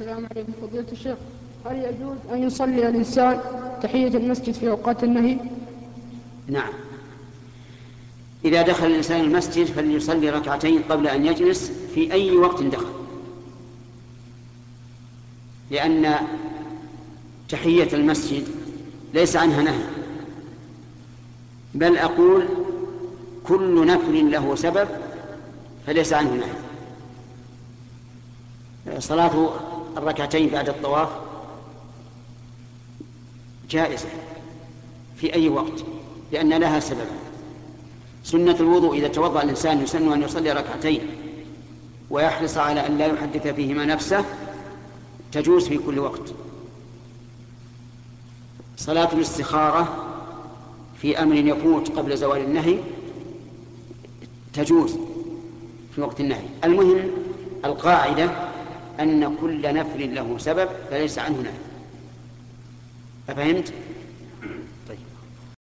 السلام عليكم فضيلة الشيخ. هل يجوز أن يصلي الإنسان تحية المسجد في أوقات النهي؟ نعم. إذا دخل الإنسان المسجد فليصلي ركعتين قبل أن يجلس في أي وقت دخل. لأن تحية المسجد ليس عنها نهي. بل أقول كل نفل له سبب فليس عنه نهي. صلاة الركعتين بعد الطواف جائزة في أي وقت لأن لها سبب. سنة الوضوء إذا توضأ الإنسان يسن أن يصلي ركعتين ويحرص على أن لا يحدث فيهما نفسه تجوز في كل وقت. صلاة الاستخارة في أمر يفوت قبل زوال النهي تجوز في وقت النهي. المهم القاعدة أن كل نفل له سبب فليس عنه نهي أفهمت؟